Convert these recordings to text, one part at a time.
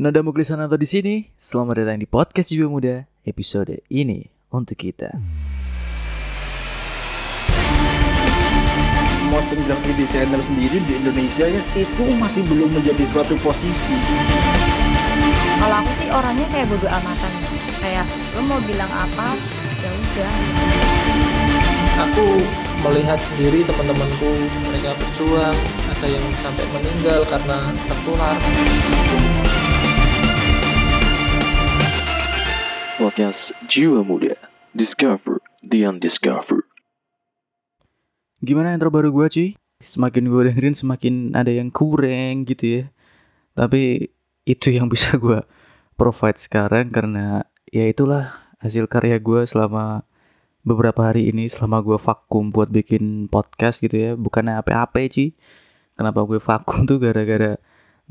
Nada Muklisana atau di sini, selamat datang di podcast Jiwa Muda episode ini untuk kita. motion graphic designer sendiri di Indonesia ya itu masih belum menjadi suatu posisi. Kalau aku sih orangnya kayak bodo amatan. Kayak lo mau bilang apa, ya udah. aku melihat sendiri teman-temanku mereka berjuang ada yang sampai meninggal karena tertular Podcast Jiwa Muda, Discover the Undiscovered. Gimana intro baru gue cuy? Semakin gue dengerin semakin ada yang kurang gitu ya. Tapi itu yang bisa gue provide sekarang karena ya itulah hasil karya gue selama beberapa hari ini selama gue vakum buat bikin podcast gitu ya. Bukannya apa-apa cuy. Kenapa gue vakum tuh gara-gara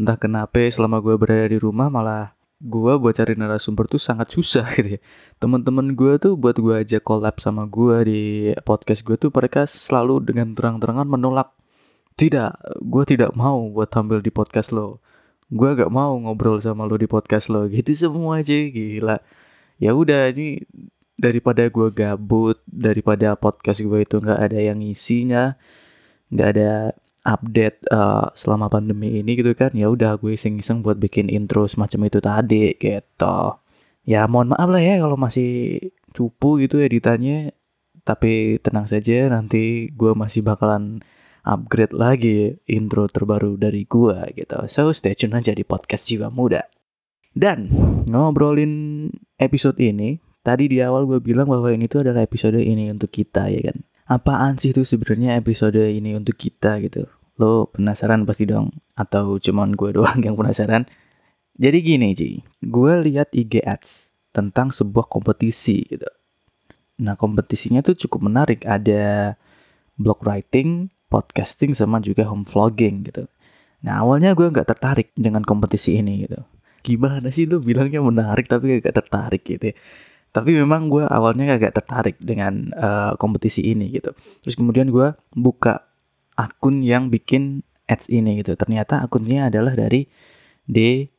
entah kenapa selama gue berada di rumah malah gue buat cari narasumber tuh sangat susah gitu ya. Teman-teman gue tuh buat gue aja collab sama gue di podcast gue tuh mereka selalu dengan terang-terangan menolak. Tidak gue tidak mau buat tampil di podcast lo. Gue gak mau ngobrol sama lo di podcast lo. Gitu semua aja gila. Ya udah ini daripada gue gabut daripada podcast gue itu nggak ada yang isinya nggak ada update uh, selama pandemi ini gitu kan ya udah gue iseng-iseng buat bikin intro semacam itu tadi gitu. Ya mohon maaf lah ya kalau masih cupu gitu editannya tapi tenang saja nanti gue masih bakalan upgrade lagi intro terbaru dari gue gitu. So stay tune aja di podcast jiwa muda. Dan ngobrolin episode ini tadi di awal gue bilang bahwa ini tuh adalah episode ini untuk kita ya kan apaan sih itu sebenarnya episode ini untuk kita gitu? Lo penasaran pasti dong atau cuman gue doang yang penasaran? Jadi gini Ci gue lihat IG ads tentang sebuah kompetisi gitu. Nah kompetisinya tuh cukup menarik. Ada blog writing podcasting sama juga home vlogging gitu. Nah awalnya gue nggak tertarik dengan kompetisi ini gitu. Gimana sih? Lo bilangnya menarik tapi gak tertarik gitu ya tapi memang gue awalnya agak tertarik dengan uh, kompetisi ini gitu. Terus kemudian gue buka akun yang bikin ads ini gitu. Ternyata akunnya adalah dari D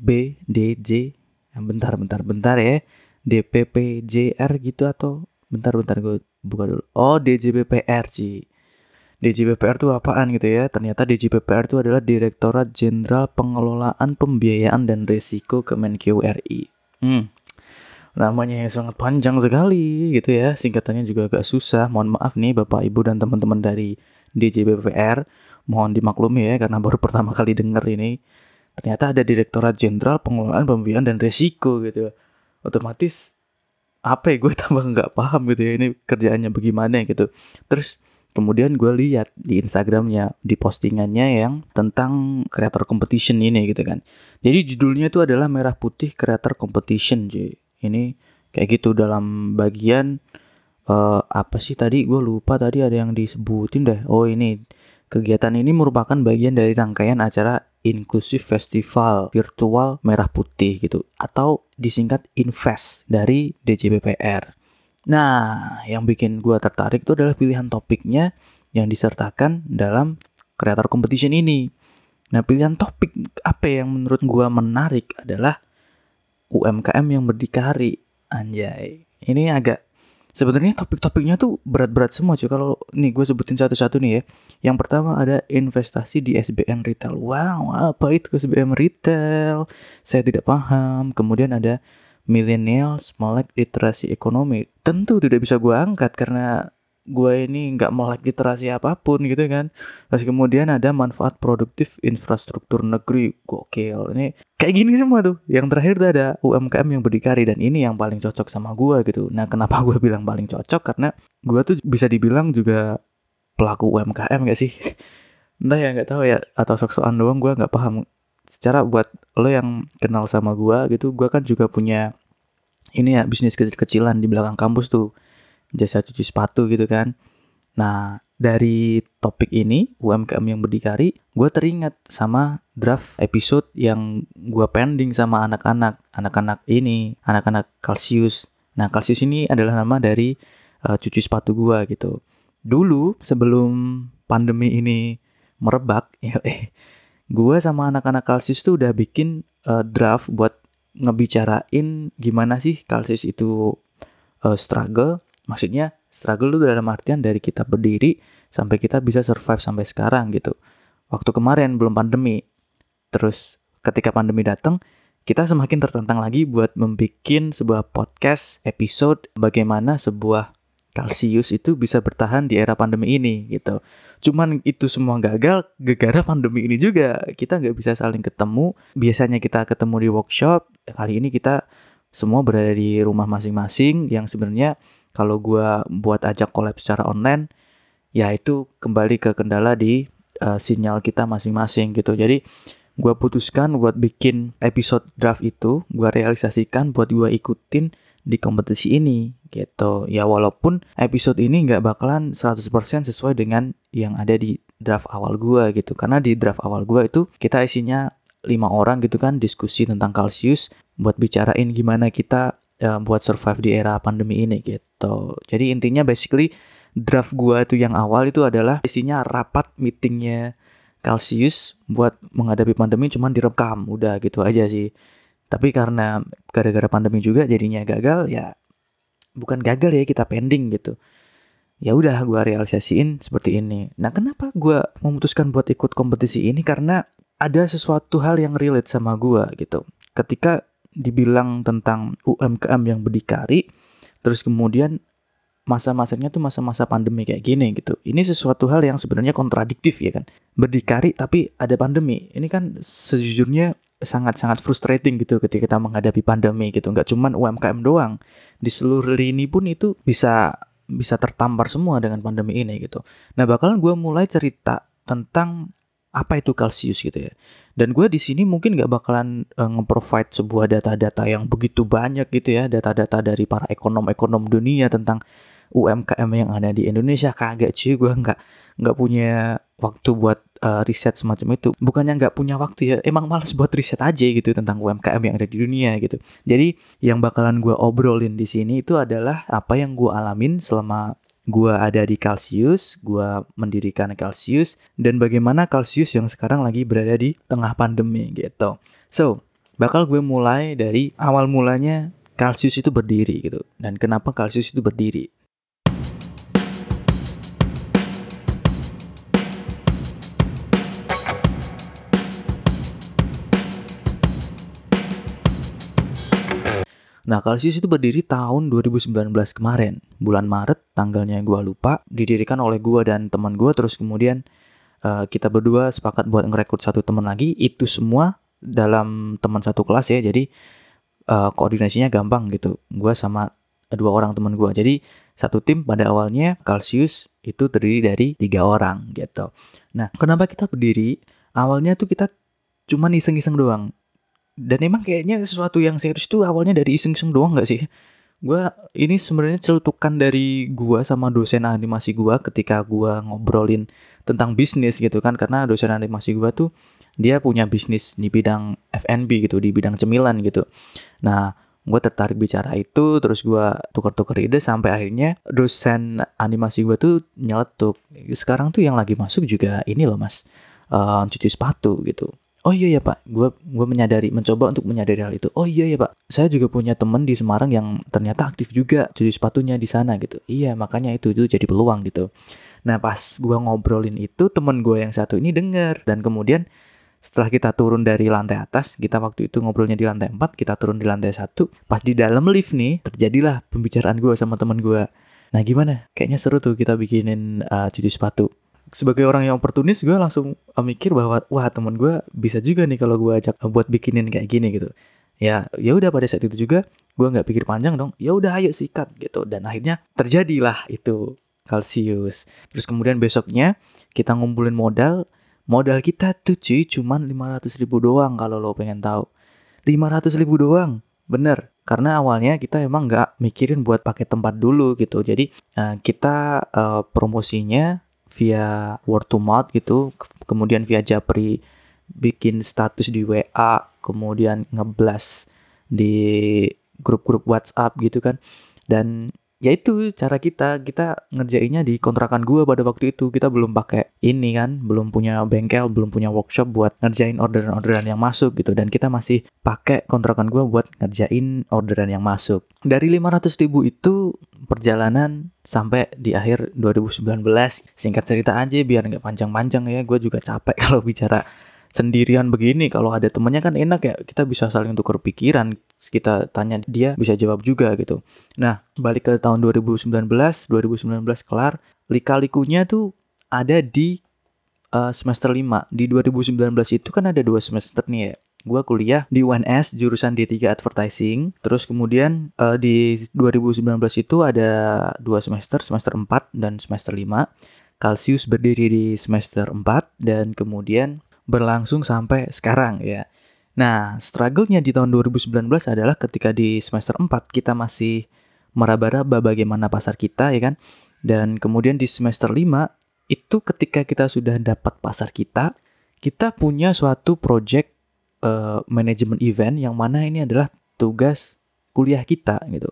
B D J bentar bentar bentar ya DPPJR gitu atau bentar bentar gue buka dulu. Oh DJBPR sih DJBPR itu apaan gitu ya? Ternyata DJBPR itu adalah Direktorat Jenderal Pengelolaan Pembiayaan dan Resiko Kemenkeu RI hmm namanya yang sangat panjang sekali gitu ya. Singkatannya juga agak susah. Mohon maaf nih bapak ibu dan teman-teman dari DJBPR mohon dimaklumi ya karena baru pertama kali denger ini. Ternyata ada Direktorat Jenderal Pengelolaan Pembiayaan dan Resiko gitu. Otomatis apa ya gue tambah nggak paham gitu ya ini kerjaannya bagaimana gitu. Terus kemudian gue lihat di Instagramnya di postingannya yang tentang creator competition ini gitu kan. Jadi judulnya itu adalah merah putih creator competition jadi ini kayak gitu dalam bagian uh, apa sih tadi? Gue lupa tadi ada yang disebutin deh. Oh ini. Kegiatan ini merupakan bagian dari rangkaian acara inklusif festival virtual merah putih gitu atau disingkat invest dari DJBPR nah yang bikin gue tertarik itu adalah pilihan topiknya yang disertakan dalam creator competition ini. Nah pilihan topik apa yang menurut gue menarik adalah UMKM yang berdikari anjay. Ini agak sebenarnya topik-topiknya tuh berat-berat semua cuy. Kalau nih gue sebutin satu-satu nih ya. Yang pertama ada investasi di SBN retail. Wow apa itu SBN retail? Saya tidak paham. Kemudian ada millennials melek literasi ekonomi. Tentu tidak bisa gue angkat karena gue ini nggak melek literasi apa pun gitu kan. Terus kemudian ada manfaat produktif infrastruktur negeri. Gokil. Ini kayak gini semua tuh. Yang terakhir tuh ada UMKM yang berdikari dan ini yang paling cocok sama gue gitu. Nah kenapa gue bilang paling cocok? Karena gue tuh bisa dibilang juga pelaku UMKM gak sih? Entah ya nggak tahu ya. Atau sok-sokan doang gue nggak paham. Secara buat lo yang kenal sama gue gitu gue kan juga punya ini ya bisnis kecil-kecilan di belakang kampus tuh jasa cuci sepatu gitu kan. Nah, dari topik ini, UMKM yang berdikari, gue teringat sama draft episode yang gue pending sama anak-anak, anak-anak ini, anak-anak Kalsius. Nah, Kalsius ini adalah nama dari uh, cuci sepatu gue gitu. Dulu, sebelum pandemi ini merebak, ya, eh, gue sama anak-anak Kalsius tuh udah bikin uh, draft buat ngebicarain gimana sih Kalsius itu uh, struggle. Maksudnya struggle itu dalam artian dari kita berdiri sampai kita bisa survive sampai sekarang gitu. Waktu kemarin belum pandemi. Terus ketika pandemi datang, kita semakin tertantang lagi buat membuat sebuah podcast episode bagaimana sebuah Kalsius itu bisa bertahan di era pandemi ini gitu. Cuman itu semua gagal gara-gara pandemi ini juga. Kita nggak bisa saling ketemu. Biasanya kita ketemu di workshop. Kali ini kita semua berada di rumah masing-masing yang sebenarnya kalau gue buat ajak collab secara online ya itu kembali ke kendala di uh, sinyal kita masing-masing gitu. Jadi gue putuskan buat bikin episode draft itu, gue realisasikan buat gue ikutin di kompetisi ini gitu. Ya walaupun episode ini nggak bakalan 100% sesuai dengan yang ada di draft awal gue gitu. Karena di draft awal gue itu kita isinya lima orang gitu kan diskusi tentang Kalsius buat bicarain gimana kita uh, buat survive di era pandemi ini gitu. Jadi intinya basically draft gue itu yang awal itu adalah isinya rapat meetingnya Kalsius buat menghadapi pandemi cuman direkam udah gitu aja sih. Tapi karena gara-gara pandemi juga jadinya gagal ya bukan gagal ya kita pending gitu. Ya udah gue realisasiin seperti ini. Nah kenapa gue memutuskan buat ikut kompetisi ini? Karena ada sesuatu hal yang relate sama gue gitu. Ketika dibilang tentang UMKM yang berdikari terus kemudian masa-masanya tuh masa-masa pandemi kayak gini gitu. Ini sesuatu hal yang sebenarnya kontradiktif ya kan. Berdikari tapi ada pandemi. Ini kan sejujurnya sangat-sangat frustrating gitu ketika kita menghadapi pandemi gitu. Nggak cuman UMKM doang. Di seluruh lini pun itu bisa bisa tertampar semua dengan pandemi ini gitu. Nah bakalan gue mulai cerita tentang apa itu Kalsius gitu ya. Dan gue di sini mungkin nggak bakalan uh, nge-provide sebuah data-data yang begitu banyak gitu ya, data-data dari para ekonom-ekonom dunia tentang UMKM yang ada di Indonesia. Kagak cuy gue nggak nggak punya waktu buat uh, riset semacam itu. Bukannya nggak punya waktu ya emang males buat riset aja gitu tentang UMKM yang ada di dunia gitu. Jadi yang bakalan gue obrolin di sini itu adalah apa yang gue alamin selama gue ada di Kalsius, gue mendirikan Kalsius, dan bagaimana Kalsius yang sekarang lagi berada di tengah pandemi gitu. So, bakal gue mulai dari awal mulanya Kalsius itu berdiri gitu. Dan kenapa Kalsius itu berdiri? Nah, Kalsius itu berdiri tahun 2019 kemarin. Bulan Maret, tanggalnya gue lupa. Didirikan oleh gue dan teman gue. Terus kemudian uh, kita berdua sepakat buat ngerekrut satu teman lagi. Itu semua dalam teman satu kelas ya. Jadi uh, koordinasinya gampang gitu. Gue sama dua orang teman gue. Jadi satu tim pada awalnya Kalsius itu terdiri dari tiga orang gitu. Nah, kenapa kita berdiri? Awalnya tuh kita cuma iseng-iseng doang dan emang kayaknya sesuatu yang serius tuh awalnya dari iseng-iseng doang gak sih? Gue ini sebenarnya celutukan dari gue sama dosen animasi gue ketika gue ngobrolin tentang bisnis gitu kan karena dosen animasi gue tuh dia punya bisnis di bidang F&B gitu di bidang cemilan gitu. Nah gue tertarik bicara itu terus gue tukar-tukar ide sampai akhirnya dosen animasi gue tuh nyeletuk sekarang tuh yang lagi masuk juga ini loh mas uh, cuci sepatu gitu Oh iya ya Pak, gue gue menyadari, mencoba untuk menyadari hal itu. Oh iya ya Pak, saya juga punya temen di Semarang yang ternyata aktif juga cuci sepatunya di sana gitu. Iya makanya itu itu jadi peluang gitu. Nah pas gue ngobrolin itu temen gue yang satu ini denger dan kemudian setelah kita turun dari lantai atas, kita waktu itu ngobrolnya di lantai 4, kita turun di lantai satu. Pas di dalam lift nih, terjadilah pembicaraan gue sama temen gue. Nah gimana? Kayaknya seru tuh kita bikinin uh, cuci sepatu sebagai orang yang oportunis gue langsung uh, mikir bahwa wah temen gue bisa juga nih kalau gue ajak uh, buat bikinin kayak gini gitu. Ya ya udah pada saat itu juga gue nggak pikir panjang dong. Ya udah ayo sikat gitu. Dan akhirnya terjadilah itu kalsius terus kemudian besoknya kita ngumpulin modal. Modal kita tuh cuy cuman 500 ribu doang kalau lo pengen tahu. 500 ribu doang bener. Karena awalnya kita emang nggak mikirin buat pakai tempat dulu gitu. Jadi uh, kita uh, promosinya via word to mouth gitu kemudian via Japri bikin status di WA kemudian ngeblas di grup-grup WhatsApp gitu kan. Dan ya itu cara kita. Kita ngerjainnya di kontrakan gua pada waktu itu. Kita belum pakai ini kan belum punya bengkel belum punya workshop buat ngerjain orderan-orderan yang masuk gitu. Dan kita masih pakai kontrakan gua buat ngerjain orderan yang masuk. Dari 500 ribu itu perjalanan sampai di akhir 2019 singkat cerita aja biar nggak panjang-panjang ya. Gue juga capek kalau bicara sendirian begini. Kalau ada temennya kan enak ya. Kita bisa saling tukar pikiran kita tanya dia bisa jawab juga gitu nah balik ke tahun 2019 2019 kelar lika-likunya tuh ada di uh, semester 5 di 2019 itu kan ada dua semester nih ya gue kuliah di UNS jurusan D3 Advertising. Terus kemudian uh, di 2019 itu ada dua semester, semester 4 dan semester 5. Kalsius berdiri di semester 4 dan kemudian berlangsung sampai sekarang ya. Nah, struggle-nya di tahun 2019 adalah ketika di semester 4 kita masih meraba-raba bagaimana pasar kita ya kan. Dan kemudian di semester 5 itu ketika kita sudah dapat pasar kita, kita punya suatu project uh, manajemen event yang mana ini adalah tugas kuliah kita gitu.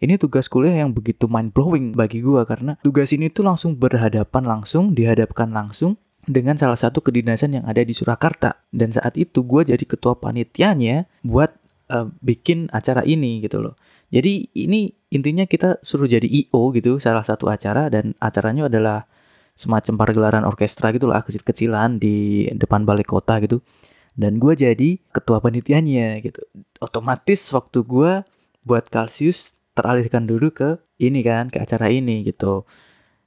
Ini tugas kuliah yang begitu mind blowing bagi gua karena tugas ini tuh langsung berhadapan langsung, dihadapkan langsung dengan salah satu kedinasan yang ada di Surakarta. Dan saat itu gue jadi ketua panitianya buat uh, bikin acara ini gitu loh. Jadi ini intinya kita suruh jadi IO gitu salah satu acara dan acaranya adalah semacam pergelaran orkestra gitu lah kecil-kecilan di depan balai kota gitu. Dan gue jadi ketua panitianya gitu. Otomatis waktu gue buat Kalsius teralihkan dulu ke ini kan ke acara ini gitu.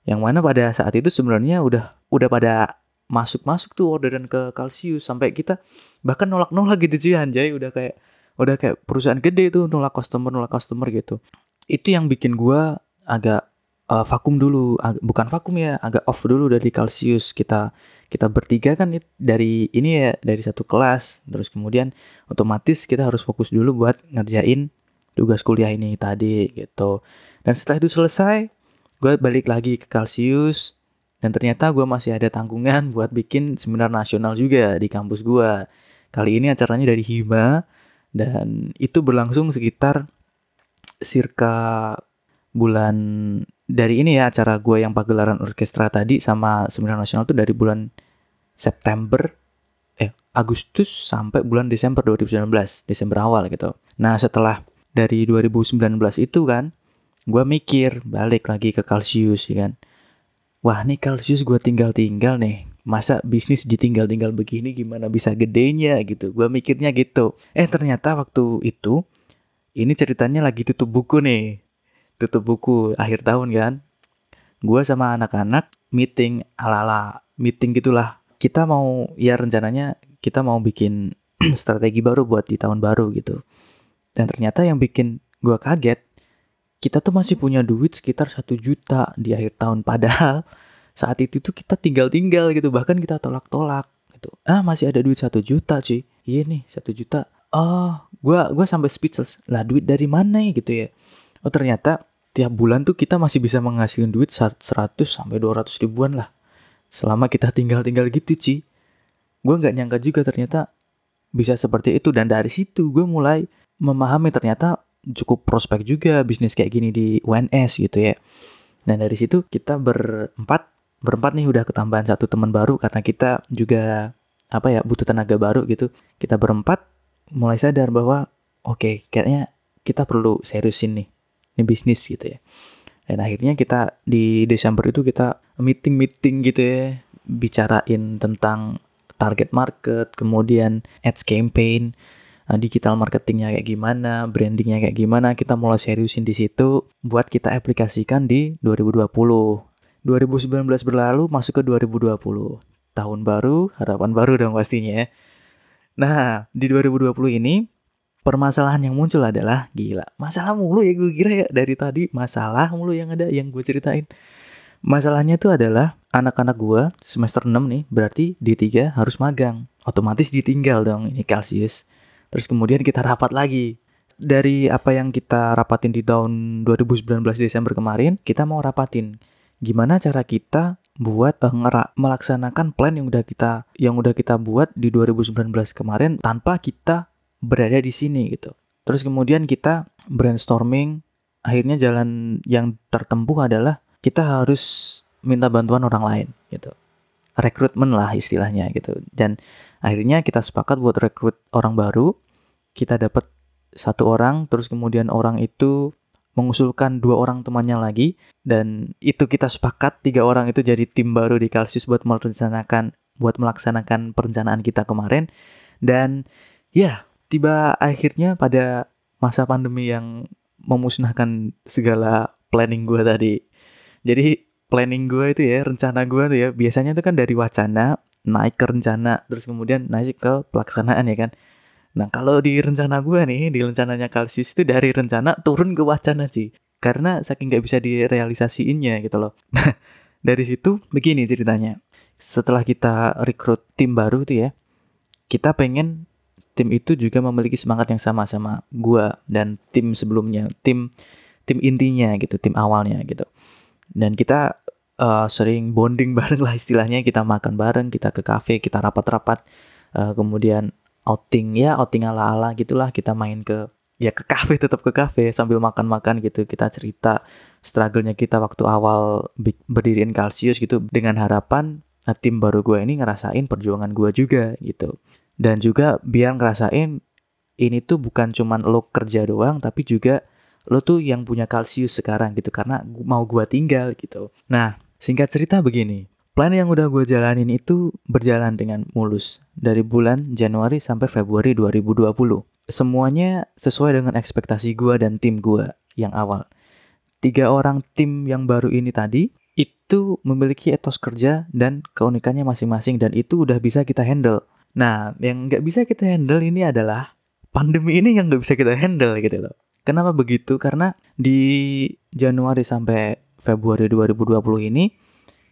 Yang mana pada saat itu sebenarnya udah udah pada masuk-masuk tuh orderan ke Kalsius sampai kita bahkan nolak-nolak gitu sih Anjay. Udah kayak udah kayak perusahaan gede tuh nolak customer nolak customer gitu. Itu yang bikin gua agak uh, vakum dulu ag bukan vakum ya agak off dulu dari Kalsius kita kita bertiga kan dari ini ya dari satu kelas. Terus kemudian otomatis kita harus fokus dulu buat ngerjain tugas kuliah ini tadi gitu. Dan setelah itu selesai gue balik lagi ke Kalsius dan ternyata gue masih ada tanggungan buat bikin seminar nasional juga di kampus gue. Kali ini acaranya dari Hima dan itu berlangsung sekitar circa bulan dari ini ya acara gue yang pagelaran orkestra tadi sama seminar nasional tuh dari bulan September eh Agustus sampai bulan Desember 2019 Desember awal gitu nah setelah dari 2019 itu kan gue mikir balik lagi ke Kalsius ya kan wah nih Kalsius gue tinggal-tinggal nih. Masa bisnis ditinggal-tinggal begini gimana bisa gedenya gitu? Gue mikirnya gitu. Eh ternyata waktu itu ini ceritanya lagi tutup buku nih. Tutup buku akhir tahun kan. Gue sama anak-anak meeting ala-ala meeting gitulah. Kita mau ya rencananya kita mau bikin strategi baru buat di tahun baru gitu. Dan ternyata yang bikin gue kaget kita tuh masih punya duit sekitar satu juta di akhir tahun. Padahal saat itu tuh kita tinggal-tinggal gitu bahkan kita tolak-tolak gitu. Ah masih ada duit satu juta cuy iya nih satu juta. Oh gua gua sampai speechless. Lah duit dari mana ya gitu ya? Oh ternyata tiap bulan tuh kita masih bisa menghasilkan duit 100 sampai 200 ribuan lah. Selama kita tinggal-tinggal gitu cuy gue nggak nyangka juga ternyata bisa seperti itu. Dan dari situ gue mulai memahami ternyata cukup prospek juga bisnis kayak gini di UNS gitu ya. Dan dari situ kita berempat berempat nih udah ketambahan satu teman baru karena kita juga apa ya butuh tenaga baru gitu. Kita berempat mulai sadar bahwa oke okay, kayaknya kita perlu seriusin nih ini bisnis gitu ya. Dan akhirnya kita di Desember itu kita meeting-meeting gitu ya, bicarain tentang target market, kemudian ads campaign, digital marketingnya kayak gimana, brandingnya kayak gimana, kita mulai seriusin di situ buat kita aplikasikan di 2020. 2019 berlalu, masuk ke 2020. Tahun baru, harapan baru dong pastinya. Nah, di 2020 ini, permasalahan yang muncul adalah, gila, masalah mulu ya gue kira ya dari tadi, masalah mulu yang ada, yang gue ceritain. Masalahnya itu adalah anak-anak gue semester 6 nih, berarti D3 harus magang. Otomatis ditinggal dong ini Celsius. Terus kemudian kita rapat lagi. Dari apa yang kita rapatin di tahun 2019 Desember kemarin, kita mau rapatin gimana cara kita buat uh, ngerak melaksanakan plan yang udah kita yang udah kita buat di 2019 kemarin tanpa kita berada di sini gitu. Terus kemudian kita brainstorming akhirnya jalan yang tertempuh adalah kita harus minta bantuan orang lain gitu rekrutmen lah istilahnya gitu dan akhirnya kita sepakat buat rekrut orang baru. Kita dapat satu orang terus kemudian orang itu mengusulkan dua orang temannya lagi. Dan itu kita sepakat tiga orang itu jadi tim baru di Kalsius buat merencanakan buat melaksanakan perencanaan kita kemarin. Dan ya tiba akhirnya pada masa pandemi yang memusnahkan segala planning gue tadi. Jadi planning gue itu ya rencana gue tuh ya biasanya itu kan dari wacana naik ke rencana terus kemudian naik ke pelaksanaan ya kan Nah kalau di rencana gue nih, di rencananya Kalsius itu dari rencana turun ke wacana sih. Karena saking nggak bisa direalisasiinnya gitu loh. Nah dari situ begini ceritanya. Setelah kita rekrut tim baru tuh ya, kita pengen tim itu juga memiliki semangat yang sama sama gue dan tim sebelumnya, tim tim intinya gitu, tim awalnya gitu. Dan kita uh, sering bonding bareng lah istilahnya, kita makan bareng, kita ke cafe, kita rapat-rapat, uh, kemudian outing ya outing ala-ala gitulah. Kita main ke ya ke kafe tetap ke kafe sambil makan-makan gitu. Kita cerita struggle-nya kita waktu awal berdiriin Kalsius gitu. Dengan harapan nah, tim baru gue ini ngerasain perjuangan gue juga gitu. Dan juga biar ngerasain ini tuh bukan cuman lo kerja doang tapi juga lo tuh yang punya Kalsius sekarang gitu. Karena mau gue tinggal gitu. Nah singkat cerita begini Plan yang udah gue jalanin itu berjalan dengan mulus dari bulan Januari sampai Februari 2020. Semuanya sesuai dengan ekspektasi gue dan tim gue yang awal. Tiga orang tim yang baru ini tadi itu memiliki etos kerja dan keunikannya masing-masing dan itu udah bisa kita handle. Nah, yang nggak bisa kita handle ini adalah pandemi ini yang nggak bisa kita handle gitu loh. Kenapa begitu? Karena di Januari sampai Februari 2020 ini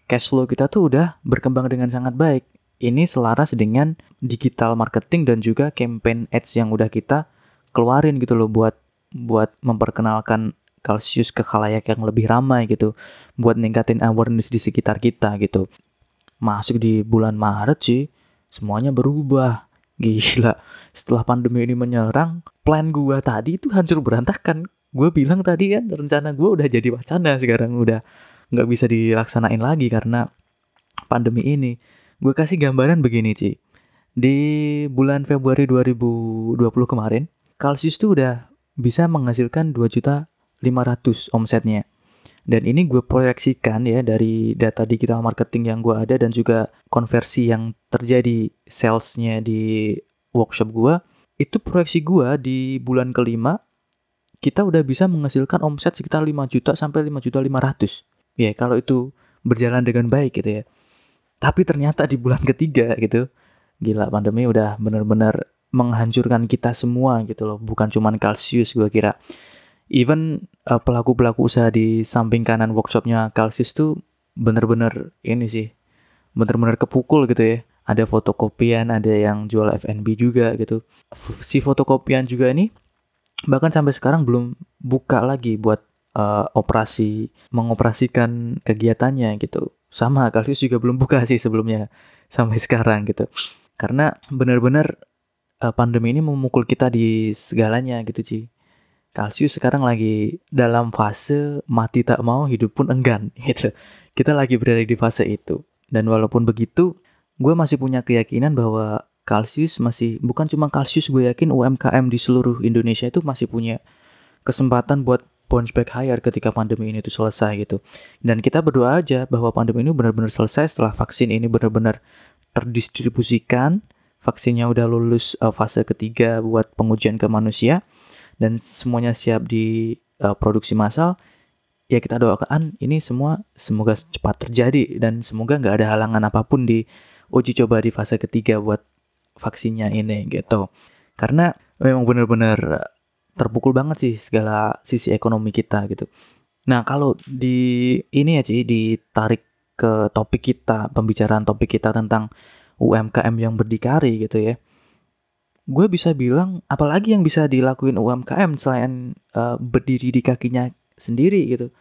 cash flow kita tuh udah berkembang dengan sangat baik. Ini selaras dengan digital marketing dan juga campaign ads yang udah kita keluarin gitu loh buat buat memperkenalkan Kalsius ke khalayak yang lebih ramai gitu, buat ningkatin awareness di sekitar kita gitu. Masuk di bulan Maret sih, semuanya berubah. Gila, setelah pandemi ini menyerang, plan gua tadi itu hancur berantakan. Gue bilang tadi kan rencana gue udah jadi wacana sekarang udah nggak bisa dilaksanain lagi karena pandemi ini. Gue kasih gambaran begini, Ci. Di bulan Februari 2020 kemarin, Kalsius tuh udah bisa menghasilkan 2 juta 500 omsetnya. Dan ini gue proyeksikan ya dari data digital marketing yang gue ada dan juga konversi yang terjadi salesnya di workshop gue. Itu proyeksi gue di bulan kelima kita udah bisa menghasilkan omset sekitar 5 juta sampai 5 juta 500 ya kalau itu berjalan dengan baik gitu ya. Tapi ternyata di bulan ketiga gitu gila pandemi udah bener-bener menghancurkan kita semua gitu loh. Bukan cuman Kalsius gue kira. Even uh, pelaku-pelaku usaha di samping kanan workshopnya Kalsius tuh bener-bener ini sih bener-bener kepukul gitu ya. Ada fotokopian ada yang jual FNB juga gitu. Si fotokopian juga ini bahkan sampai sekarang belum buka lagi buat uh, operasi mengoperasikan kegiatannya gitu. Sama Kalsius juga belum buka sih sebelumnya sampai sekarang gitu. Karena benar-benar uh, pandemi ini memukul kita di segalanya gitu Ci. Kalsius sekarang lagi dalam fase mati tak mau hidup pun enggan gitu. Kita lagi berada di fase itu. Dan walaupun begitu, gue masih punya keyakinan bahwa Kalsius masih bukan cuma Kalsius gue yakin UMKM di seluruh Indonesia itu masih punya kesempatan buat bounce back higher ketika pandemi ini tuh selesai gitu. Dan kita berdoa aja bahwa pandemi ini benar-benar selesai setelah vaksin ini benar-benar terdistribusikan, vaksinnya udah lulus uh, fase ketiga buat pengujian ke manusia dan semuanya siap di uh, produksi massal. Ya kita doakan ini semua semoga cepat terjadi dan semoga nggak ada halangan apa pun di uji coba di fase ketiga buat vaksinnya ini gitu. Karena memang benar-benar terpukul banget sih segala sisi ekonomi kita gitu. Nah kalau di ini ya sih ditarik ke topik kita pembicaraan topik kita tentang UMKM yang berdikari gitu ya. Gue bisa bilang apalagi yang bisa dilakuin UMKM selain uh, berdiri di kakinya sendiri gitu.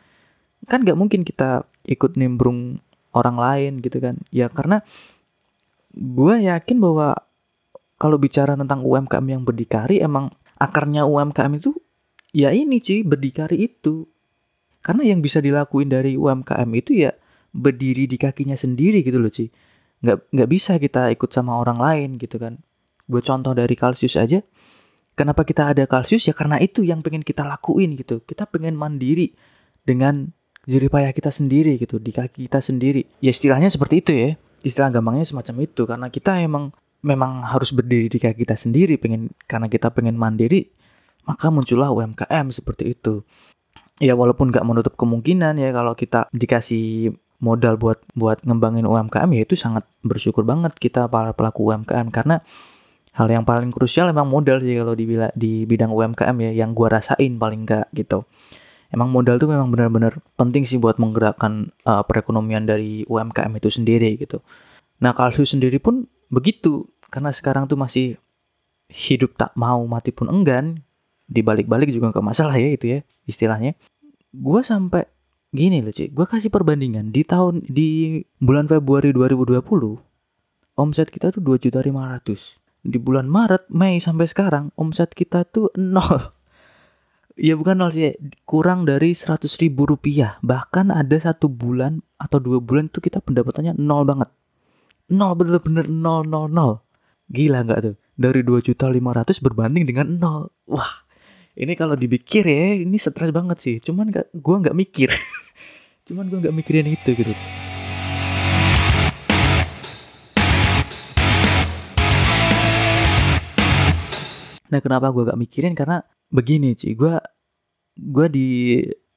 Kan gak mungkin kita ikut nimbrung orang lain gitu kan. Ya karena gue yakin bahwa kalau bicara tentang UMKM yang berdikari emang akarnya UMKM itu ya ini cuy berdikari itu. Karena yang bisa dilakuin dari UMKM itu ya berdiri di kakinya sendiri gitu loh cuy nggak nggak bisa kita ikut sama orang lain gitu kan. Gue contoh dari Kalsius aja kenapa kita ada Kalsius ya karena itu yang pengen kita lakuin gitu. Kita pengen mandiri dengan jeripayah kita sendiri gitu di kaki kita sendiri. Ya istilahnya seperti itu ya. Istilah gampangnya semacam itu karena kita emang memang harus berdiri di kaki kita sendiri pengen karena kita pengen mandiri maka muncullah UMKM seperti itu. Ya walaupun nggak menutup kemungkinan ya kalau kita dikasih modal buat buat ngembangin UMKM ya itu sangat bersyukur banget kita para pelaku UMKM karena hal yang paling krusial emang modal sih kalau di, di bidang UMKM ya yang gua rasain paling nggak gitu. Emang modal tuh memang benar-benar penting sih buat menggerakkan uh, perekonomian dari UMKM itu sendiri gitu. Nah Kalsu sendiri pun begitu. Karena sekarang tuh masih hidup tak mau mati pun enggan. Dibalik-balik juga nggak masalah ya itu ya istilahnya. Gue sampai gini loh cuy gue kasih perbandingan. Di tahun di bulan Februari 2020 omset kita tuh dua juta lima ratus. Di bulan Maret Mei sampai sekarang omset kita tuh nol. Ya bukan nol sih kurang dari seratus ribu rupiah. Bahkan ada satu bulan atau dua bulan itu kita pendapatannya nol banget nol bener-bener nol nol nol. Gila nggak tuh? Dari dua juta lima ratus berbanding dengan nol. Wah ini kalau dipikir ya ini stres banget sih. Cuman gak, gue nggak mikir. Cuman gue nggak mikirin itu gitu. Nah kenapa gue gak mikirin? Karena begini sih gue gue di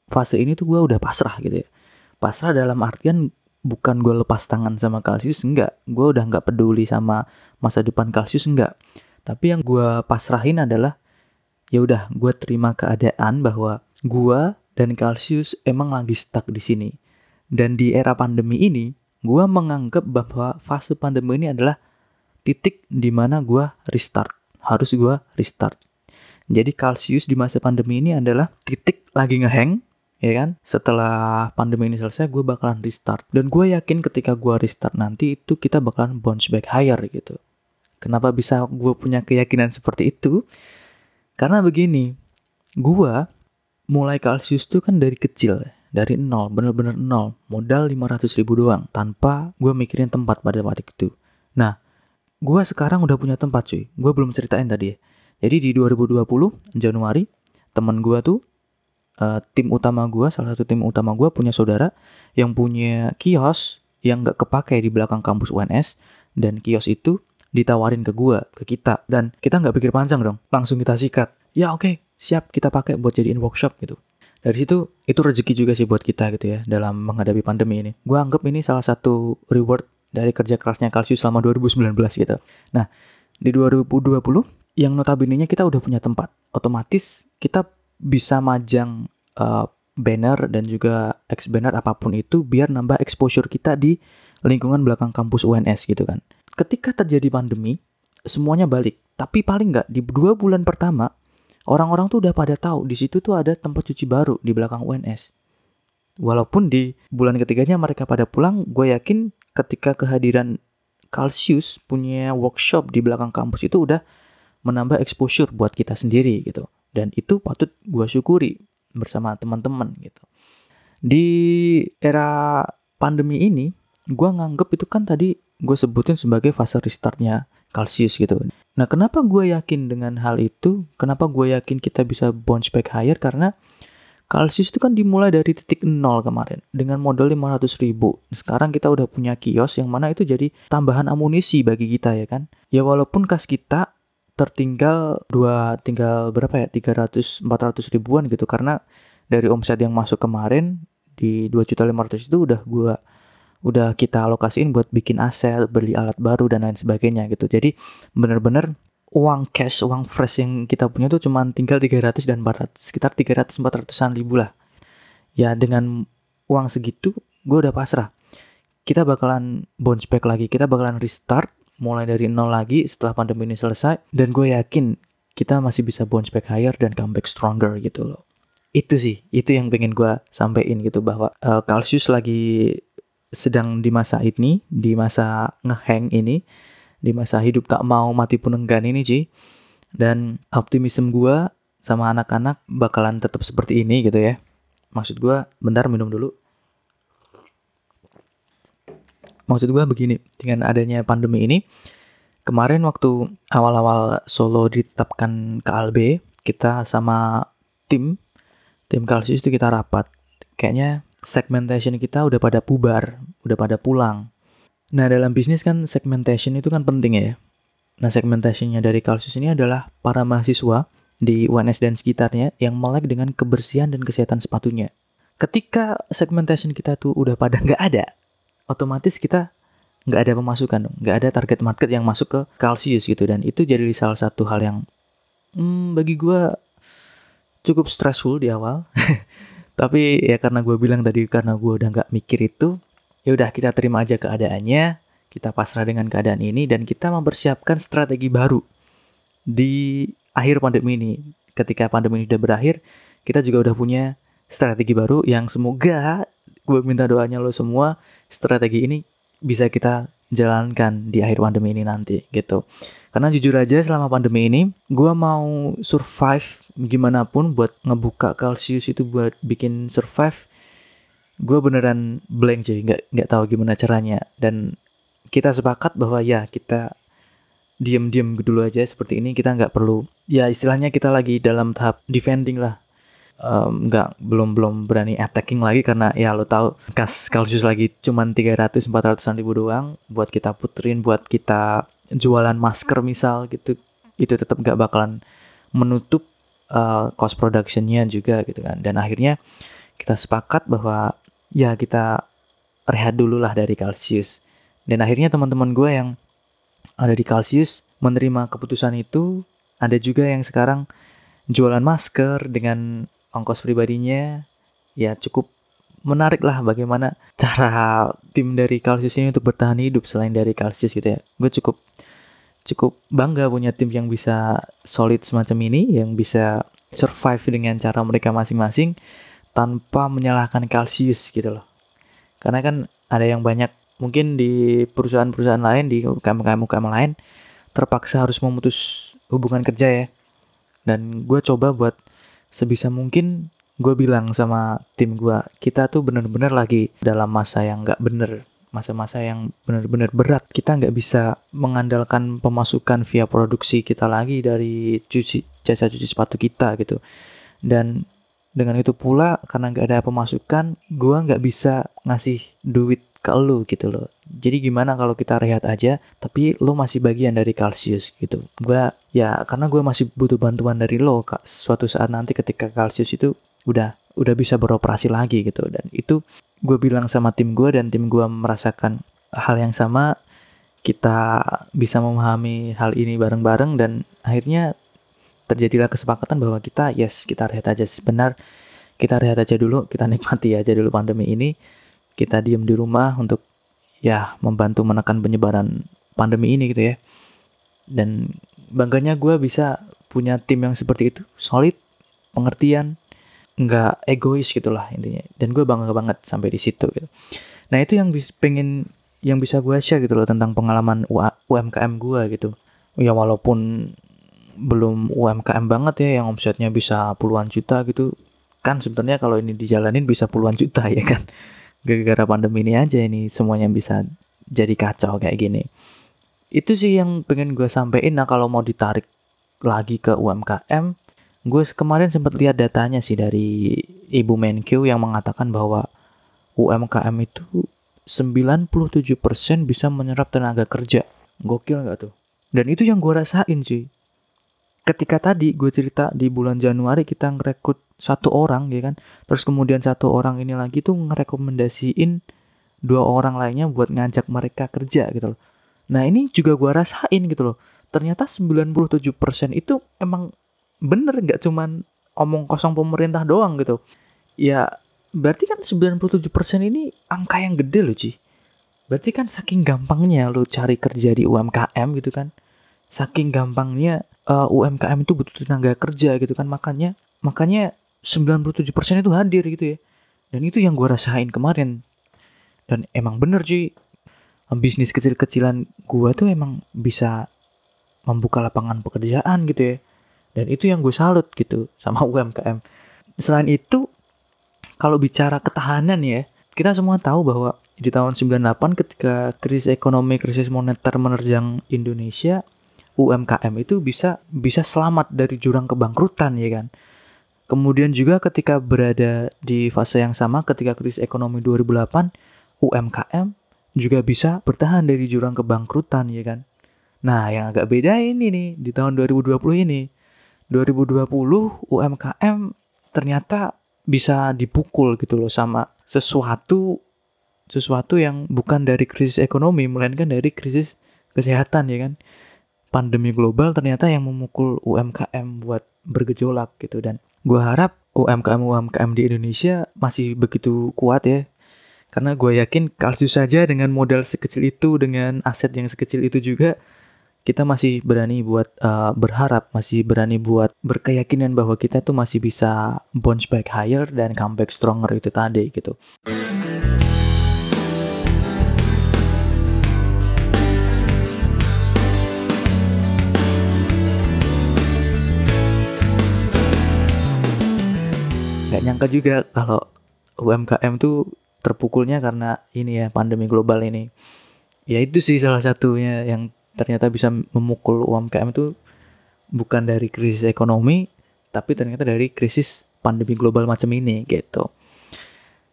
fase ini tuh gue udah pasrah gitu ya. Pasrah dalam artian bukan gue lepas tangan sama Kalsius enggak gue udah nggak peduli sama masa depan Kalsius enggak tapi yang gue pasrahin adalah ya udah gue terima keadaan bahwa gue dan Kalsius emang lagi stuck di sini. Dan di era pandemi ini, gue menganggap bahwa fase pandemi ini adalah titik di mana gue restart. Harus gue restart. Jadi Kalsius di masa pandemi ini adalah titik lagi ngeheng, ya kan? Setelah pandemi ini selesai, gue bakalan restart. Dan gue yakin ketika gue restart nanti itu kita bakalan bounce back higher gitu. Kenapa bisa gue punya keyakinan seperti itu? Karena begini, gua mulai Kalsius tuh kan dari kecil, dari nol, bener-bener nol, modal 500 ribu doang, tanpa gua mikirin tempat pada waktu itu. Nah, gua sekarang udah punya tempat cuy, gua belum ceritain tadi ya. Jadi di 2020, Januari, temen gua tuh, uh, tim utama gua, salah satu tim utama gua punya saudara yang punya kios yang gak kepakai di belakang kampus UNS, dan kios itu ditawarin ke gua, ke kita dan kita nggak pikir panjang dong, langsung kita sikat. Ya oke, okay, siap kita pakai buat jadiin workshop gitu. Dari situ itu rezeki juga sih buat kita gitu ya dalam menghadapi pandemi ini. Gua anggap ini salah satu reward dari kerja kerasnya Kalsius selama 2019 gitu. Nah, di 2020 yang notabene kita udah punya tempat. Otomatis kita bisa majang uh, banner dan juga X banner apa pun itu biar nambah exposure kita di lingkungan belakang kampus UNS gitu kan ketika terjadi pandemi, semuanya balik. Tapi paling nggak di dua bulan pertama, orang-orang tuh udah pada tahu di situ tuh ada tempat cuci baru di belakang UNS. Walaupun di bulan ketiganya mereka pada pulang, gue yakin ketika kehadiran Kalsius punya workshop di belakang kampus itu udah menambah exposure buat kita sendiri gitu. Dan itu patut gue syukuri bersama teman-teman gitu. Di era pandemi ini, gue nganggep itu kan tadi gue sebutin sebagai fase restartnya Kalsius gitu. Nah kenapa gue yakin dengan hal itu? Kenapa gue yakin kita bisa bounce back higher? Karena Kalsius itu kan dimulai dari titik nol kemarin dengan modal 500 ribu. Sekarang kita udah punya kios yang mana itu jadi tambahan amunisi bagi kita ya kan. Ya walaupun kas kita tertinggal dua tinggal berapa ya 300 400 ribuan gitu karena dari omset yang masuk kemarin di 2 juta 500 itu udah gue udah kita alokasiin buat bikin aset, beli alat baru dan lain sebagainya gitu. Jadi bener-bener uang cash, uang fresh yang kita punya tuh cuma tinggal 300 dan 400, sekitar 300 400-an ribu lah. Ya dengan uang segitu gue udah pasrah. Kita bakalan bounce back lagi, kita bakalan restart mulai dari nol lagi setelah pandemi ini selesai dan gue yakin kita masih bisa bounce back higher dan comeback stronger gitu loh. Itu sih, itu yang pengen gue sampein gitu bahwa uh, Kalsius lagi sedang di masa ini, di masa ngeheng ini, di masa hidup tak mau mati pun enggan ini, Ci. Dan optimisme gue sama anak-anak bakalan tetap seperti ini gitu ya. Maksud gua, bentar minum dulu. Maksud gua begini, dengan adanya pandemi ini, kemarin waktu awal-awal Solo ditetapkan KLB, kita sama tim, tim Kalsius itu kita rapat. Kayaknya segmentation kita udah pada bubar, udah pada pulang. Nah dalam bisnis kan segmentation itu kan penting ya. Nah segmentationnya dari Kalsius ini adalah para mahasiswa di UNS dan sekitarnya yang melek dengan kebersihan dan kesehatan sepatunya. Ketika segmentation kita tuh udah pada nggak ada, otomatis kita nggak ada pemasukan dong, nggak ada target market yang masuk ke Kalsius gitu dan itu jadi salah satu hal yang hmm, bagi gue cukup stressful di awal. Tapi ya karena gue bilang tadi karena gue udah nggak mikir itu, ya udah kita terima aja keadaannya, kita pasrah dengan keadaan ini dan kita mempersiapkan strategi baru di akhir pandemi ini. Ketika pandemi ini udah berakhir, kita juga udah punya strategi baru yang semoga gue minta doanya lo semua strategi ini bisa kita jalankan di akhir pandemi ini nanti gitu. Karena jujur aja selama pandemi ini gue mau survive gimana pun buat ngebuka Kalsius itu buat bikin survive gue beneran blank sih nggak nggak tahu gimana caranya. Dan kita sepakat bahwa ya kita diam-diam dulu aja seperti ini. Kita nggak perlu ya istilahnya kita lagi dalam tahap defending lah um, nggak belum belum berani attacking lagi karena ya lo tahu kas kalsius lagi cuman 300 400 ribu doang buat kita puterin buat kita jualan masker misal gitu itu tetap nggak bakalan menutup uh, cost productionnya juga gitu kan dan akhirnya kita sepakat bahwa ya kita rehat dulu lah dari kalsius dan akhirnya teman-teman gue yang ada di Kalsius menerima keputusan itu. Ada juga yang sekarang jualan masker dengan ongkos pribadinya. Ya cukup menarik lah bagaimana cara tim dari Kalsius ini untuk bertahan hidup selain dari Kalsius gitu ya. Gue cukup cukup bangga punya tim yang bisa solid semacam ini, yang bisa survive dengan cara mereka masing-masing tanpa menyalahkan Kalsius gitu loh. Karena kan ada yang banyak mungkin di perusahaan-perusahaan lain di UKM-UKM lain terpaksa harus memutus hubungan kerja ya dan gue coba buat sebisa mungkin gue bilang sama tim gue kita tuh bener-bener lagi dalam masa yang nggak bener masa-masa yang bener-bener berat. Kita nggak bisa mengandalkan pemasukan via produksi kita lagi dari cuci jasa cuci sepatu kita gitu. Dan dengan itu pula karena nggak ada pemasukan gue nggak bisa ngasih duit ke lu gitu loh. Jadi gimana kalau kita rehat aja, tapi lo masih bagian dari Kalsius gitu. Gua ya karena gue masih butuh bantuan dari lo kak. Suatu saat nanti ketika Kalsius itu udah udah bisa beroperasi lagi gitu dan itu gue bilang sama tim gue dan tim gue merasakan hal yang sama kita bisa memahami hal ini bareng-bareng dan akhirnya terjadilah kesepakatan bahwa kita yes kita rehat aja sebenar kita rehat aja dulu kita nikmati aja dulu pandemi ini kita diem di rumah untuk ya membantu menekan penyebaran pandemi ini gitu ya. Dan bangganya gue bisa punya tim yang seperti itu, solid, pengertian, nggak egois gitulah intinya. Dan gue bangga banget sampai di situ gitu. Nah itu yang pengen yang bisa gue share gitu loh tentang pengalaman UMKM gue gitu. Ya walaupun belum UMKM banget ya yang omsetnya bisa puluhan juta gitu kan sebenarnya kalau ini dijalanin bisa puluhan juta ya kan gara-gara pandemi ini aja ini semuanya bisa jadi kacau kayak gini. Itu sih yang pengen gue sampein. Nah kalau mau ditarik lagi ke UMKM gue kemarin sempat lihat datanya sih dari Ibu Menkyu yang mengatakan bahwa UMKM itu 97% bisa menyerap tenaga kerja. Gokil nggak tuh? Dan itu yang gue rasain sih ketika tadi gue cerita di bulan Januari kita ngerekrut satu orang ya kan? Terus kemudian satu orang ini lagi tuh ngerekomendasiin dua orang lainnya buat ngajak mereka kerja gitu loh. Nah ini juga gua rasain gitu loh. Ternyata 97% itu emang bener nggak cuman omong kosong pemerintah doang gitu. Ya berarti kan 97% ini angka yang gede loh Ci. Berarti kan saking gampangnya lo cari kerja di UMKM gitu kan? Saking gampangnya uh, UMKM itu butuh tenaga kerja gitu kan makanya makanya 97% itu hadir gitu ya. Dan itu yang gue rasain kemarin. Dan emang bener cuy. Bisnis kecil-kecilan gue tuh emang bisa membuka lapangan pekerjaan gitu ya. dan itu yang gue salut gitu sama UMKM selain itu kalau bicara ketahanan ya kita semua tahu bahwa di tahun 98 ketika krisis ekonomi krisis moneter menerjang Indonesia UMKM itu bisa bisa selamat dari jurang kebangkrutan ya kan? Kemudian juga ketika berada di fase yang sama ketika krisis ekonomi 2008 UMKM juga bisa bertahan dari jurang kebangkrutan ya kan? Nah yang agak beda ini nih di tahun 2020 ini. 2020 UMKM ternyata bisa dipukul gitu loh sama sesuatu sesuatu yang bukan dari krisis ekonomi melainkan dari krisis kesehatan ya kan pandemi global ternyata yang memukul UMKM buat bergejolak gitu dan gue harap UMKM UMKM di Indonesia masih begitu kuat ya karena gue yakin kalau saja dengan modal sekecil itu dengan aset yang sekecil itu juga kita masih berani buat uh, berharap, masih berani buat berkeyakinan bahwa kita tuh masih bisa bounce back higher dan comeback stronger itu tadi gitu. Gak nyangka juga kalau UMKM tuh terpukulnya karena ini ya pandemi global ini. Ya itu sih salah satunya yang ternyata bisa memukul UMKM itu bukan dari krisis ekonomi, tapi ternyata dari krisis pandemi global macam ini gitu.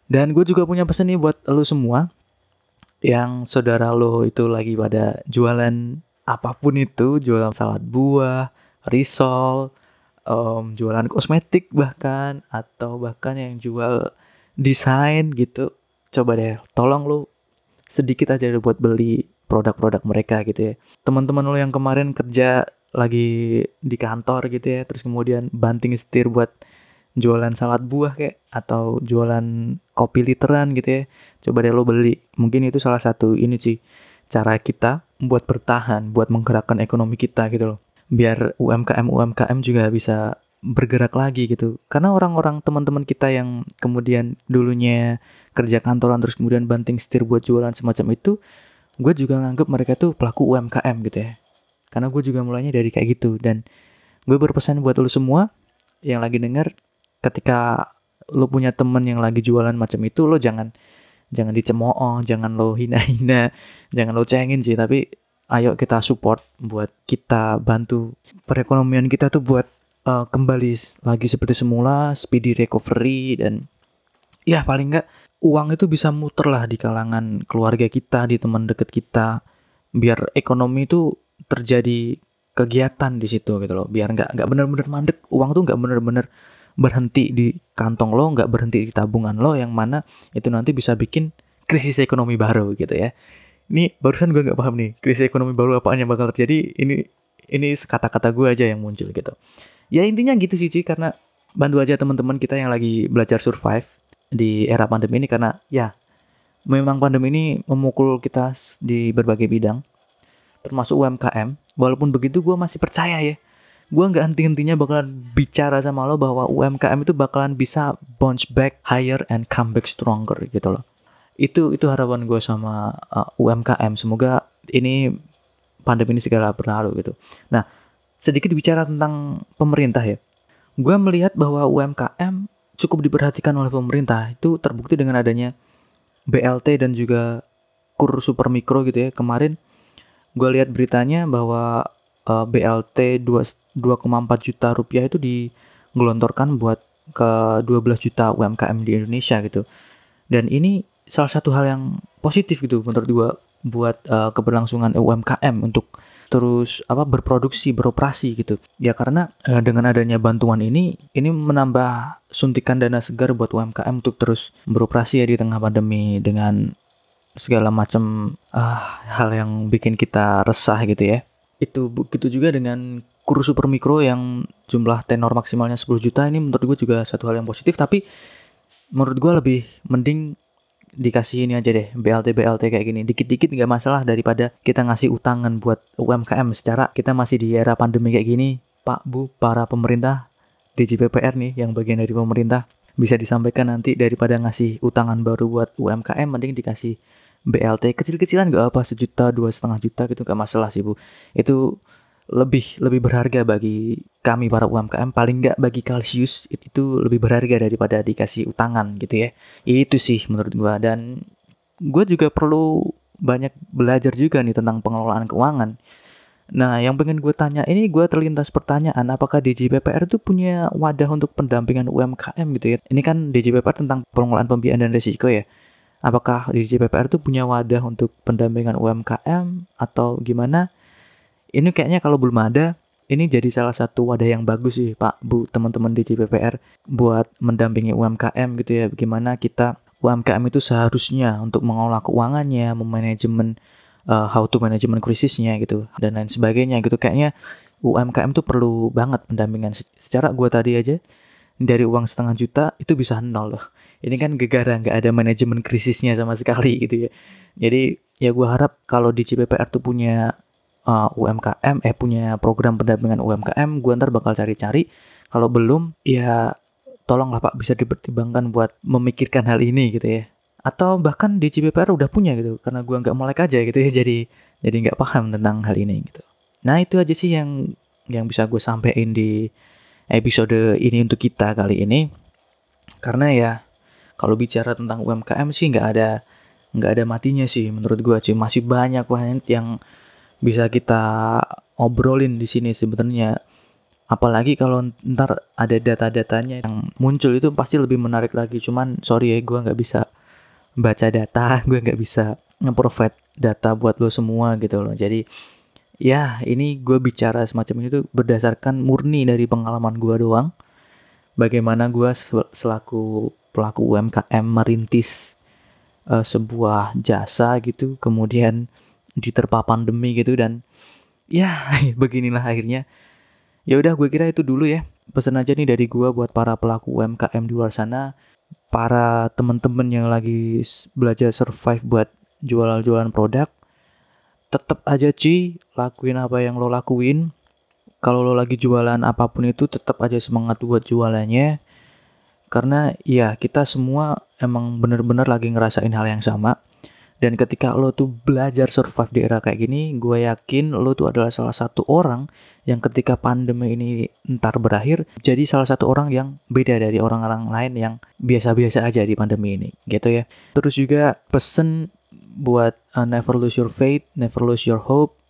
Dan gue juga punya pesan nih buat lo semua yang saudara lo itu lagi pada jualan apa pun itu, jualan salad buah, risol, um, jualan kosmetik bahkan atau bahkan yang jual desain gitu. Coba deh, tolong lo sedikit aja buat beli produk-produk mereka gitu ya. Teman-teman lo yang kemarin kerja lagi di kantor gitu ya, terus kemudian banting setir buat jualan salad buah kayak atau jualan kopi literan gitu ya. Coba deh lo beli. Mungkin itu salah satu ini sih cara kita buat bertahan, buat menggerakkan ekonomi kita gitu loh. Biar UMKM UMKM juga bisa bergerak lagi gitu. Karena orang-orang teman-teman kita yang kemudian dulunya kerja kantoran terus kemudian banting setir buat jualan semacam itu, gue juga nganggep mereka tuh pelaku UMKM gitu ya. Karena gue juga mulainya dari kayak gitu dan gue berpesan buat lo semua yang lagi denger ketika lo punya temen yang lagi jualan macam itu lo jangan jangan dicemooh, jangan lo hina-hina, jangan lo cengin sih, tapi ayo kita support buat kita bantu perekonomian kita tuh buat uh, kembali lagi seperti semula, speedy recovery dan ya paling enggak uang itu bisa muter lah di kalangan keluarga kita, di teman dekat kita, biar ekonomi itu terjadi kegiatan di situ gitu loh, biar nggak nggak bener-bener mandek, uang tuh nggak bener-bener berhenti di kantong lo, nggak berhenti di tabungan lo, yang mana itu nanti bisa bikin krisis ekonomi baru gitu ya. Ini barusan gue nggak paham nih krisis ekonomi baru apaan yang bakal terjadi. Ini ini kata-kata gue aja yang muncul gitu. Ya intinya gitu sih Ci, karena bantu aja teman-teman kita yang lagi belajar survive di era pandemi ini karena ya memang pandemi ini memukul kita di berbagai bidang termasuk UMKM walaupun begitu gue masih percaya ya gue nggak henti-hentinya bakalan bicara sama lo bahwa UMKM itu bakalan bisa bounce back higher and come back stronger gitu loh itu itu harapan gue sama uh, UMKM semoga ini pandemi ini segala berlalu gitu. Nah sedikit bicara tentang pemerintah ya. Gue melihat bahwa UMKM cukup diperhatikan oleh pemerintah. Itu terbukti dengan adanya BLT dan juga kur super mikro gitu ya. Kemarin gue lihat beritanya bahwa uh, BLT 2,4 juta rupiah itu digelontorkan buat ke 12 juta UMKM di Indonesia gitu. Dan ini salah satu hal yang positif gitu menurut gue buat uh, keberlangsungan UMKM untuk terus apa berproduksi beroperasi gitu. Ya karena uh, dengan adanya bantuan ini ini menambah suntikan dana segar buat UMKM untuk terus beroperasi ya di tengah pandemi dengan segala macam uh, hal yang bikin kita resah gitu ya. Itu begitu juga dengan kurs super mikro yang jumlah tenor maksimalnya 10 juta ini menurut gue juga satu hal yang positif. Tapi menurut gue lebih mending dikasih ini aja deh BLT BLT kayak gini. Dikit-dikit nggak masalah daripada kita ngasih utangan buat UMKM secara kita masih di era pandemi kayak gini Pak Bu para pemerintah DJPPR nih yang bagian dari pemerintah bisa disampaikan nanti daripada ngasih utangan baru buat UMKM mending dikasih BLT kecil-kecilan nggak apa sejuta dua setengah juta gitu nggak masalah sih Bu. Itu lebih lebih berharga bagi kami para UMKM paling nggak bagi Kalsius itu lebih berharga daripada dikasih utangan gitu ya itu sih menurut gua dan gue juga perlu banyak belajar juga nih tentang pengelolaan keuangan Nah, yang pengen gue tanya ini gue terlintas pertanyaan apakah DJPPR itu punya wadah untuk pendampingan UMKM gitu ya? Ini kan DJPPR tentang pengelolaan pembiayaan dan risiko ya. Apakah DJPPR itu punya wadah untuk pendampingan UMKM atau gimana? Ini kayaknya kalau belum ada, ini jadi salah satu wadah yang bagus sih Pak, Bu, teman-teman DJPPR buat mendampingi UMKM gitu ya. Bagaimana kita UMKM itu seharusnya untuk mengolah keuangannya, memanajemen uh, how to management krisisnya gitu dan lain sebagainya gitu. Kayaknya UMKM tuh perlu banget pendampingan. Secara gue tadi aja dari uang setengah juta itu bisa nol loh. Ini kan gegara nggak ada manajemen krisisnya sama sekali gitu ya. Jadi ya gue harap kalau di CPPR tuh punya uh, UMKM eh punya program pendampingan UMKM gue ntar bakal cari-cari. Kalau belum ya tolonglah pak bisa dipertimbangkan buat memikirkan hal ini gitu ya. Atau bahkan di CBPR udah punya gitu karena gua nggak melek aja gitu ya jadi jadi nggak paham tentang hal ini gitu. Nah itu aja sih yang yang bisa gue sampein di episode ini untuk kita kali ini. Karena ya kalau bicara tentang UMKM sih nggak ada nggak ada matinya sih menurut gue sih masih banyak banget yang bisa kita obrolin di sini sebenarnya. Apalagi kalau ntar ada data-datanya yang muncul itu pasti lebih menarik lagi. Cuman sorry ya gue nggak bisa baca data gue nggak bisa nge-provide data buat lo semua gitu loh. Jadi ya ini gue bicara semacam ini tuh berdasarkan murni dari pengalaman gue doang. Bagaimana gue selaku pelaku UMKM merintis uh, sebuah jasa gitu. Kemudian diterpa pandemi gitu dan ya beginilah akhirnya. Ya udah gue kira itu dulu ya. Pesan aja nih dari gue buat para pelaku UMKM di luar sana. Para temen-temen yang lagi belajar survive buat jualan-jualan produk tetap aja Ci lakuin apa yang lo lakuin. Kalau lo lagi jualan apa pun itu tetap aja semangat buat jualannya. Karena ya kita semua emang bener-bener lagi ngerasain hal yang sama dan ketika lo tuh belajar survive di era kayak gini, gue yakin lo tuh adalah salah satu orang yang ketika pandemi ini ntar berakhir, jadi salah satu orang yang beda dari orang-orang lain yang biasa-biasa aja di pandemi ini, gitu ya. Terus juga pesen buat uh, never lose your faith, never lose your hope,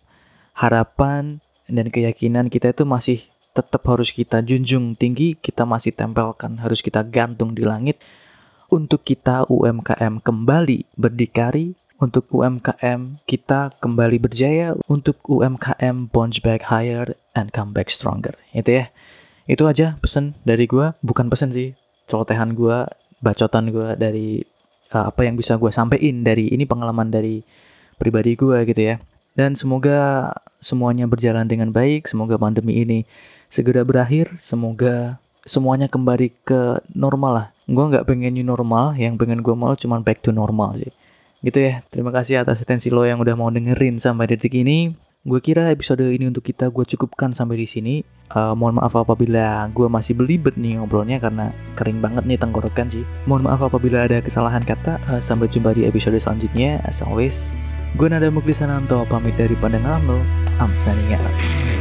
harapan dan keyakinan kita itu masih tetap harus kita junjung tinggi, kita masih tempelkan, harus kita gantung di langit untuk kita UMKM kembali berdikari untuk UMKM kita kembali berjaya, untuk UMKM bounce back higher and come back stronger. Itu ya. Itu aja pesan dari gue, bukan pesan sih, celotehan gue, bacotan gue dari uh, apa yang bisa gue sampein dari ini pengalaman dari pribadi gue gitu ya. Dan semoga semuanya berjalan dengan baik, semoga pandemi ini segera berakhir, semoga semuanya kembali ke normal lah. Gue nggak pengen new normal, yang pengen gue mau cuma back to normal sih. Gitu ya, terima kasih atas atensi lo yang udah mau dengerin sampai detik ini. Gue kira episode ini untuk kita gue cukupkan sampai di sini. Uh, mohon maaf apabila gue masih belibet nih ngobrolnya karena kering banget nih tenggorokan sih. Mohon maaf apabila ada kesalahan kata. Uh, sampai jumpa di episode selanjutnya. As always, gue Nada Muklisananto pamit dari pandangan lo. I'm signing out.